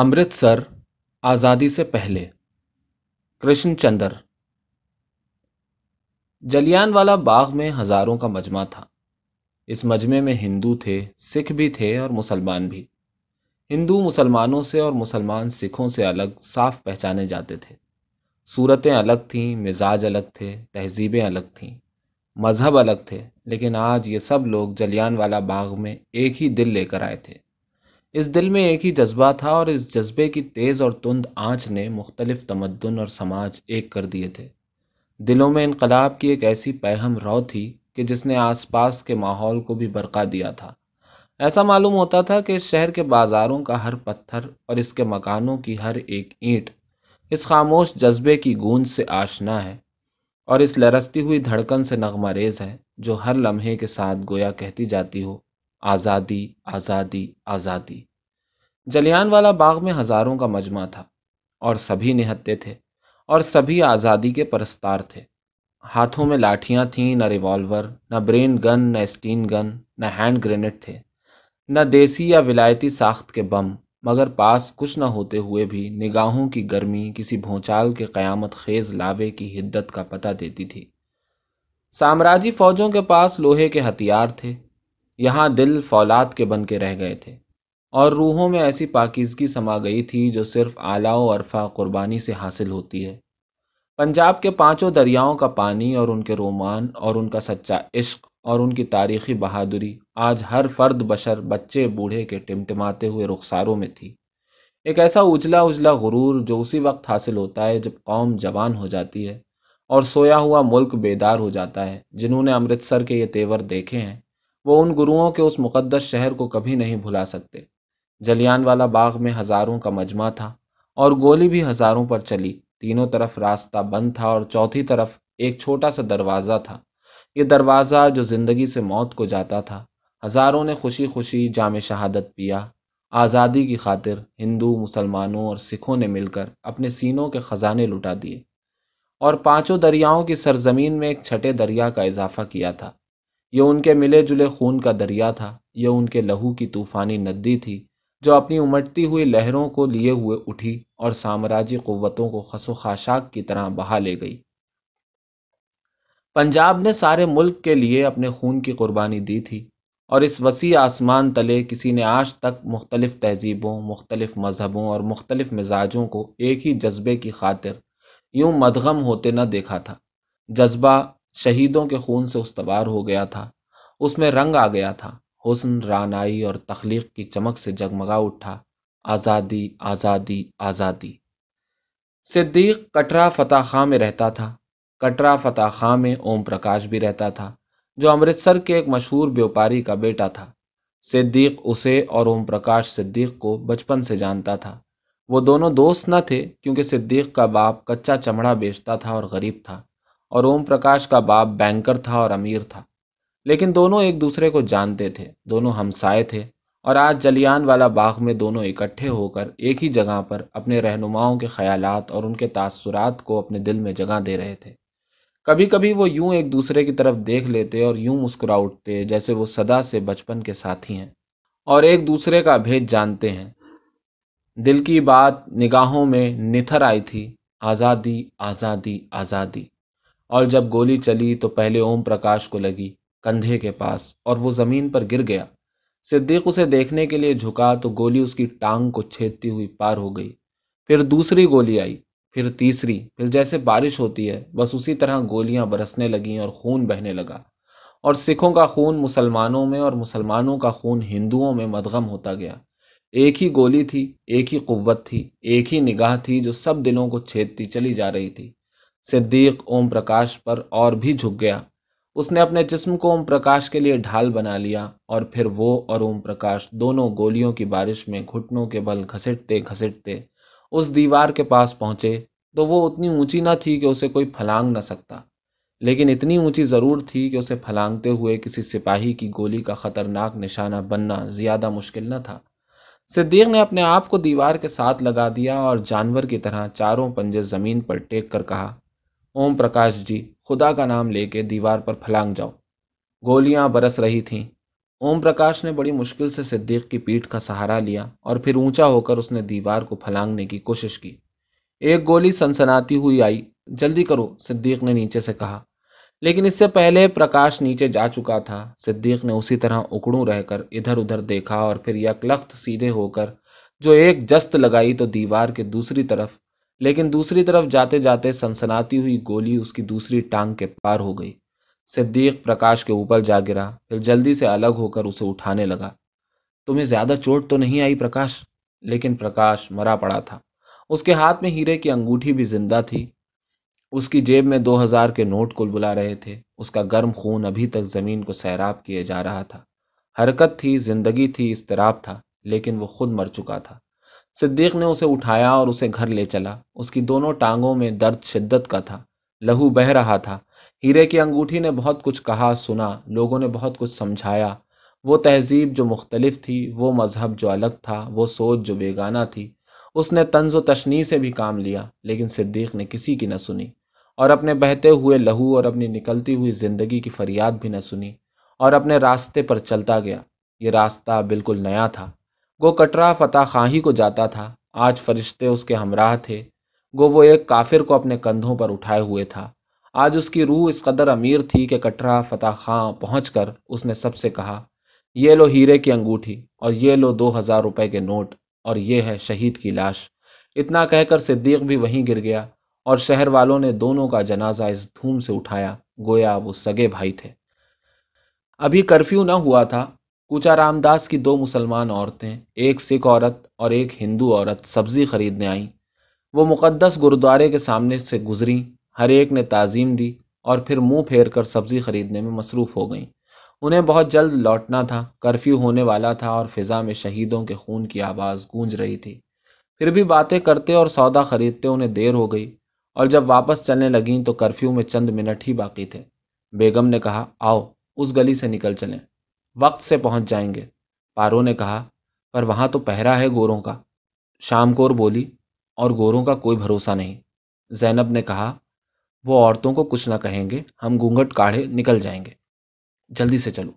امرتسر آزادی سے پہلے۔ کرشن چندر جلیان والا باغ میں ہزاروں کا مجمع تھا۔ اس مجمع میں ہندو تھے، سکھ بھی تھے اور مسلمان بھی۔ ہندو مسلمانوں سے اور مسلمان سکھوں سے الگ صاف پہچانے جاتے تھے۔ صورتیں الگ تھیں، مزاج الگ تھے، تہذیبیں الگ تھیں۔ مذہب الگ تھے، لیکن آج یہ سب لوگ جلیان والا باغ میں ایک ہی دل لے کر آئے تھے۔ اس دل میں ایک ہی جذبہ تھا اور اس جذبے کی تیز اور تند آنچ نے مختلف تمدن اور سماج ایک کر دیے تھے۔ دلوں میں انقلاب کی ایک ایسی پہم رو تھی کہ جس نے آس پاس کے ماحول کو بھی برقا دیا تھا۔ ایسا معلوم ہوتا تھا کہ اس شہر کے بازاروں کا ہر پتھر اور اس کے مکانوں کی ہر ایک اینٹ اس خاموش جذبے کی گونج سے آشنا ہے اور اس لرستی ہوئی دھڑکن سے نغمہ ریز ہے جو ہر لمحے کے ساتھ گویا کہتی جاتی ہو۔ آزادی آزادی آزادی۔ جلیان والا باغ میں ہزاروں کا مجمع تھا اور سبھی نہتے تھے اور سبھی آزادی کے پرستار تھے۔ ہاتھوں میں لاٹھیاں تھیں، نہ ریوالور نہ برین گن نہ اسٹین گن نہ ہینڈ گرینیڈ تھے۔ نہ دیسی یا ولایتی ساخت کے بم، مگر پاس کچھ نہ ہوتے ہوئے بھی نگاہوں کی گرمی کسی بھونچال کے قیامت خیز لاوے کی حدت کا پتہ دیتی تھی۔ سامراجی فوجوں کے پاس لوہے کے ہتھیار تھے۔ یہاں دل فولاد کے بن کے رہ گئے تھے۔ اور روحوں میں ایسی پاکیزگی سما گئی تھی جو صرف اعلیٰ و عرفہ قربانی سے حاصل ہوتی ہے۔ پنجاب کے پانچوں دریاؤں کا پانی اور ان کے رومان اور ان کا سچا عشق اور ان کی تاریخی بہادری آج ہر فرد بشر بچے بوڑھے کے ٹمٹماتے ہوئے رخساروں میں تھی۔ ایک ایسا اجلا اجلا غرور جو اسی وقت حاصل ہوتا ہے جب قوم جوان ہو جاتی ہے اور سویا ہوا ملک بیدار ہو جاتا ہے، جنہوں نے امرتسر کے یہ تیور دیکھے ہیں۔ وہ ان گروؤں کے اس مقدس شہر کو کبھی نہیں بھلا سکتے۔ جلیان والا باغ میں ہزاروں کا مجمع تھا اور گولی بھی ہزاروں پر چلی۔ تینوں طرف راستہ بند تھا اور چوتھی طرف ایک چھوٹا سا دروازہ تھا۔ یہ دروازہ جو زندگی سے موت کو جاتا تھا۔ ہزاروں نے خوشی خوشی جامع شہادت پیا۔ آزادی کی خاطر ہندو، مسلمانوں اور سکھوں نے مل کر اپنے سینوں کے خزانے لٹا دیے اور پانچوں دریاؤں کی سرزمین میں ایک چھٹے دریا کا اضافہ کیا تھا۔ یہ ان کے ملے جلے خون کا دریا تھا، یہ ان کے لہو کی طوفانی ندی تھی جو اپنی امٹتی ہوئی لہروں کو لیے ہوئے اٹھی اور سامراجی قوتوں کو خس و خاشاک کی طرح بہا لے گئی۔ پنجاب نے سارے ملک کے لیے اپنے خون کی قربانی دی تھی اور اس وسیع آسمان تلے کسی نے آج تک مختلف تہذیبوں، مختلف مذہبوں اور مختلف مزاجوں کو ایک ہی جذبے کی خاطر یوں مدغم ہوتے نہ دیکھا تھا۔ جذبہ شہیدوں کے خون سے استوار ہو گیا تھا۔ اس میں رنگ آ گیا تھا۔ حسن رانائی اور تخلیق کی چمک سے جگمگا اٹھا۔ آزادی آزادی آزادی۔ صدیق کٹرا فتح خاں میں رہتا تھا۔ کٹرا فتح خاں میں اوم پرکاش بھی رہتا تھا، جو امرتسر کے ایک مشہور بیوپاری کا بیٹا تھا۔ صدیق اسے اور اوم پرکاش صدیق کو بچپن سے جانتا تھا۔ وہ دونوں دوست نہ تھے، کیونکہ صدیق کا باپ کچا چمڑا بیچتا تھا اور غریب تھا۔ اور اوم پرکاش کا باپ بینکر تھا اور امیر تھا۔ لیکن دونوں ایک دوسرے کو جانتے تھے، دونوں ہمسائے تھے اور آج جلیان والا باغ میں دونوں اکٹھے ہو کر ایک ہی جگہ پر اپنے رہنماؤں کے خیالات اور ان کے تاثرات کو اپنے دل میں جگہ دے رہے تھے۔ کبھی کبھی وہ یوں ایک دوسرے کی طرف دیکھ لیتے اور یوں مسکرا اٹھتے جیسے وہ سدا سے بچپن کے ساتھی ہیں اور ایک دوسرے کا بھید جانتے ہیں۔ دل کی بات نگاہوں میں نتھر آئی تھی، آزادی آزادی آزادی۔ اور جب گولی چلی تو پہلے اوم پرکاش کو لگی کندھے کے پاس اور وہ زمین پر گر گیا۔ صدیق اسے دیکھنے کے لیے جھکا تو گولی اس کی ٹانگ کو چھیدتی ہوئی پار ہو گئی۔ پھر دوسری گولی آئی، پھر تیسری، پھر جیسے بارش ہوتی ہے، بس اسی طرح گولیاں برسنے لگیں اور خون بہنے لگا۔ اور سکھوں کا خون مسلمانوں میں اور مسلمانوں کا خون ہندوؤں میں مدغم ہوتا گیا۔ ایک ہی گولی تھی، ایک ہی قوت تھی، ایک ہی نگاہ تھی جو سب دلوں کو چھیدتی چلی جا رہی تھی۔ صدیق اوم پرکاش پر اور بھی جھک گیا۔ اس نے اپنے جسم کو اوم پرکاش کے لیے ڈھال بنا لیا اور پھر وہ اور اوم پرکاش دونوں گولیوں کی بارش میں گھٹنوں کے بل گھسٹتے گھسٹتے اس دیوار کے پاس پہنچے۔ تو وہ اتنی اونچی نہ تھی کہ اسے کوئی پھلانگ نہ سکتا، لیکن اتنی اونچی ضرور تھی کہ اسے پھلانگتے ہوئے کسی سپاہی کی گولی کا خطرناک نشانہ بننا زیادہ مشکل نہ تھا۔ صدیق نے اپنے آپ کو دیوار کے ساتھ لگا دیا اور جانور کی طرح چاروں پنجے زمین پر ٹیک کر کہا اوم پرکاش جی خدا کا نام لے کے دیوار پر پھلانگ جاؤ۔ گولیاں برس رہی تھیں۔ اوم پرکاش نے بڑی مشکل سے صدیق کی پیٹھ کا سہارا لیا اور پھر اونچا ہو کر اس نے دیوار کو پھلانگنے کی کوشش کی۔ ایک گولی سنسناتی ہوئی آئی۔ جلدی کرو، صدیق نے نیچے سے کہا۔ لیکن اس سے پہلے پرکاش نیچے جا چکا تھا۔ صدیق نے اسی طرح اکڑوں رہ کر ادھر ادھر دیکھا اور پھر یک لخت سیدھے ہو کر جو ایک جست لگائی تو دیوار کے دوسری طرف لیکن دوسری طرف جاتے جاتے سنسناتی ہوئی گولی اس کی دوسری ٹانگ کے پار ہو گئی۔ صدیق پرکاش کے اوپر جا گرا، پھر جلدی سے الگ ہو کر اسے اٹھانے لگا۔ تمہیں زیادہ چوٹ تو نہیں آئی پرکاش؟ لیکن پرکاش مرا پڑا تھا۔ اس کے ہاتھ میں ہیرے کی انگوٹھی بھی زندہ تھی۔ اس کی جیب میں دو ہزار کے نوٹ کل بلا رہے تھے۔ اس کا گرم خون ابھی تک زمین کو سیراب کیے جا رہا تھا۔ حرکت تھی، زندگی تھی استراب تھا، لیکن وہ خود مر چکا تھا۔ صدیق نے اسے اٹھایا اور اسے گھر لے چلا۔ اس کی دونوں ٹانگوں میں درد شدت کا تھا، لہو بہ رہا تھا۔ ہیرے کی انگوٹھی نے بہت کچھ کہا، سنا، لوگوں نے بہت کچھ سمجھایا۔ وہ تہذیب جو مختلف تھی، وہ مذہب جو الگ تھا، وہ سوچ جو بیگانہ تھی۔ اس نے طنز و تشنی سے بھی کام لیا، لیکن صدیق نے کسی کی نہ سنی۔ اور اپنے بہتے ہوئے لہو اور اپنی نکلتی ہوئی زندگی کی فریاد بھی نہ سنی۔ اور اپنے راستے پر چلتا گیا۔ یہ راستہ بالکل نیا تھا۔ گو کٹرا فتح خاہی کو جاتا تھا۔ آج فرشتے اس کے ہمراہ تھے۔ گو وہ ایک کافر کو اپنے کندھوں پر اٹھائے ہوئے تھا۔ آج اس کی روح اس قدر امیر تھی کہ کٹرا فتح خاں پہنچ کر اس نے سب سے کہا، یہ لو ہیرے کی انگوٹھی اور یہ لو دو ہزار روپے کے نوٹ اور یہ ہے شہید کی لاش۔ اتنا کہہ کر صدیق بھی وہیں گر گیا اور شہر والوں نے دونوں کا جنازہ اس دھوم سے اٹھایا، گویا وہ سگے بھائی تھے۔ ابھی کرفیو نہ ہوا تھا۔ کوچا رام داس کی دو مسلمان عورتیں، ایک سکھ عورت اور ایک ہندو عورت سبزی خریدنے آئیں۔ وہ مقدس گرودوارے کے سامنے سے گزری ہر ایک نے تعظیم دی اور پھر منہ پھیر کر سبزی خریدنے میں مصروف ہو گئیں۔ انہیں بہت جلد لوٹنا تھا، کرفیو ہونے والا تھا اور فضا میں شہیدوں کے خون کی آواز گونج رہی تھی۔ پھر بھی باتیں کرتے اور سودا خریدتے انہیں دیر ہو گئی اور جب واپس چلنے لگیں تو کرفیو میں چند منٹ ہی باقی تھے۔ بیگم نے کہا، آؤ، اس گلی سے نکل چلیں۔ وقت سے پہنچ جائیں گے۔ پارو نے کہا، پر وہاں تو پہرا ہے گوروں کا۔ شام کور بولی، اور گوروں کا کوئی بھروسہ نہیں۔ زینب نے کہا، وہ عورتوں کو کچھ نہ کہیں گے، ہم گونگٹ کاڑھے نکل جائیں گے۔ جلدی سے چلو۔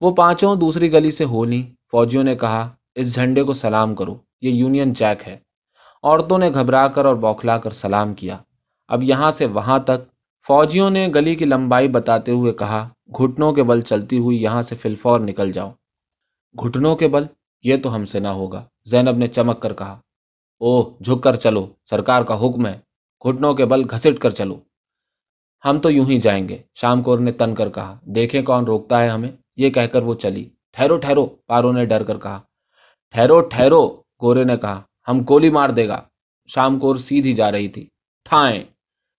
وہ پانچوں دوسری گلی سے ہو لی فوجیوں نے کہا، اس جھنڈے کو سلام کرو، یہ یونین جیک ہے۔ عورتوں نے گھبرا کر اور بوکھلا کر سلام کیا۔ اب یہاں سے وہاں تک فوجیوں نے گلی کی لمبائی بتاتے ہوئے کہا، گھٹنوں کے بل چلتی ہوئی یہاں سے فلفور نکل جاؤ گھٹنوں کے بل؟ یہ تو ہم سے نہ ہوگا، زینب نے چمک کر کہا۔ اوہ، جھک کر چلو، سرکار کا حکم ہے۔ گھٹنوں کے بل گھسٹ کر چلو۔ ہم تو یوں ہی جائیں گے، شام کور نے تن کر کہا۔ دیکھیں کون روکتا ہے ہمیں۔ یہ کہہ کر وہ چلی۔ ٹھہرو ٹھہرو پارو نے ڈر کر کہا۔ ٹھہرو ٹھہرو، گورے نے کہا۔ ہم گولی مار دے گا۔ شام کور سیدھی جا رہی تھی۔ ٹھائیں۔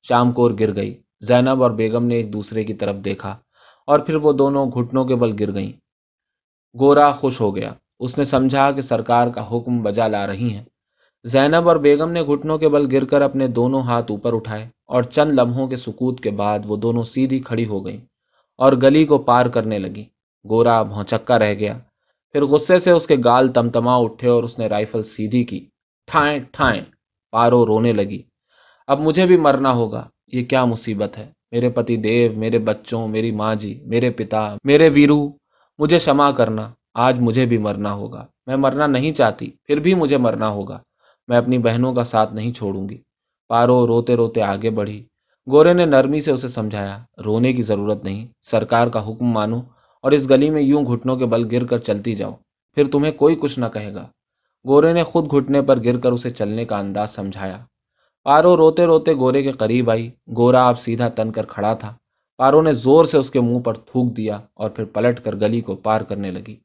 شام کور گر گئی۔ زینب اور بیگم نے ایک دوسرے کی طرف دیکھا اور پھر وہ دونوں گھٹنوں کے بل گر گئیں۔ گورا خوش ہو گیا۔ اس نے سمجھا کہ سرکار کا حکم بجا لا رہی ہیں۔ زینب اور بیگم نے گھٹنوں کے بل گر کر اپنے دونوں ہاتھ اوپر اٹھائے اور چند لمحوں کے سکوت کے بعد وہ دونوں سیدھی کھڑی ہو گئیں اور گلی کو پار کرنے لگی گورا بھونچکا رہ گیا۔ پھر غصے سے اس کے گال تمتما اٹھے اور اس نے رائفل سیدھی کی۔ ٹھائیں ٹھائیں، پارو رونے لگی۔ اب مجھے بھی مرنا ہوگا۔ یہ کیا مصیبت ہے؟ میرے پتی دیو، میرے بچوں، میری ماں جی میرے پتا، میرے ویرو، مجھے شما کرنا، آج مجھے بھی مرنا ہوگا۔ میں مرنا نہیں چاہتی، پھر بھی مجھے مرنا ہوگا۔ میں اپنی بہنوں کا ساتھ نہیں چھوڑوں گی۔ پارو، روتے روتے آگے بڑھی۔ گورے نے نرمی سے اسے سمجھایا، رونے کی ضرورت نہیں، سرکار کا حکم مانو اور اس گلی میں یوں گھٹنوں کے بل گر کر چلتی جاؤ، پھر تمہیں کوئی کچھ نہ کہے گا۔ گورے نے خود گھٹنے پر گر کر اسے چلنے کا انداز سمجھایا۔ پارو روتے روتے گورے کے قریب آئی۔ گورا آپ سیدھا تن کر کھڑا تھا۔ پارو نے زور سے اس کے منہ پر تھوک دیا اور پھر پلٹ کر گلی کو پار کرنے لگی۔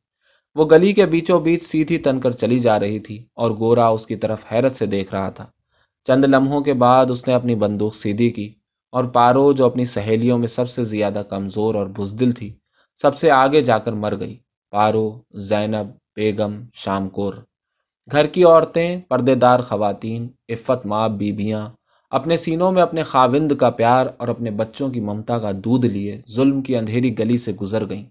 وہ گلی کے بیچوں بیچ سیدھی تن کر چلی جا رہی تھی اور گورا اس کی طرف حیرت سے دیکھ رہا تھا۔ چند لمحوں کے بعد اس نے اپنی بندوق سیدھی کی اور پارو جو اپنی سہیلیوں میں سب سے زیادہ کمزور اور بزدل تھی، سب سے آگے جا کر مر گئی۔ پارو، زینب، بیگم شام کور گھر کی عورتیں پردے دار خواتین، عفت ماں بیبیاں، اپنے سینوں میں اپنے خاوند کا پیار اور اپنے بچوں کی ممتا کا دودھ لیے ظلم کی اندھیری گلی سے گزر گئیں۔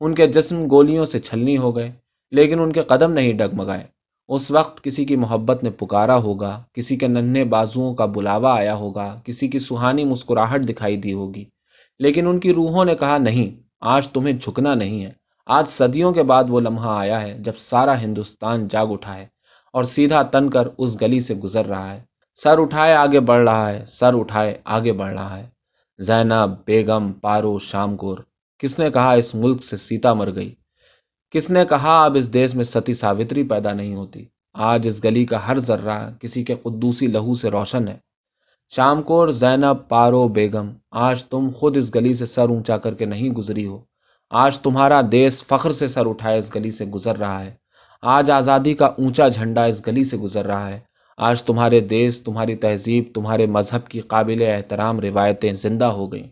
ان کے جسم گولیوں سے چھلنی ہو گئے، لیکن ان کے قدم نہیں ڈگمگائے۔ اس وقت کسی کی محبت نے پکارا ہوگا، کسی کے ننھے بازوؤں کا بلاوا آیا ہوگا، کسی کی سہانی مسکراہٹ دکھائی دی ہوگی۔ لیکن ان کی روحوں نے کہا، نہیں، آج تمہیں جھکنا نہیں ہے۔ آج صدیوں کے بعد وہ لمحہ آیا ہے جب سارا ہندوستان جاگ اٹھا ہے۔ اور سیدھا تن کر اس گلی سے گزر رہا ہے۔ سر اٹھائے آگے بڑھ رہا ہے، سر اٹھائے آگے بڑھ رہا ہے۔ زینب، بیگم، پارو شام گور کس نے کہا اس ملک سے سیتا مر گئی؟ کس نے کہا اب اس دیش میں ستی ساوتری پیدا نہیں ہوتی؟ آج اس گلی کا ہر ذرہ کسی کے قدوسی لہو سے روشن ہے۔ شام کور زینب، پارو، بیگم، آج تم خود اس گلی سے سر اونچا کر کے نہیں گزری ہو۔ آج تمہارا دیس فخر سے سر اٹھائے اس گلی سے گزر رہا ہے۔ آج آزادی کا اونچا جھنڈا اس گلی سے گزر رہا ہے۔ آج تمہارے دیس، تمہاری تہذیب، تمہارے مذہب کی قابل احترام روایتیں زندہ ہو گئیں۔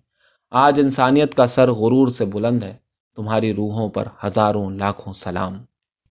آج انسانیت کا سر غرور سے بلند ہے۔ تمہاری روحوں پر ہزاروں لاکھوں سلام۔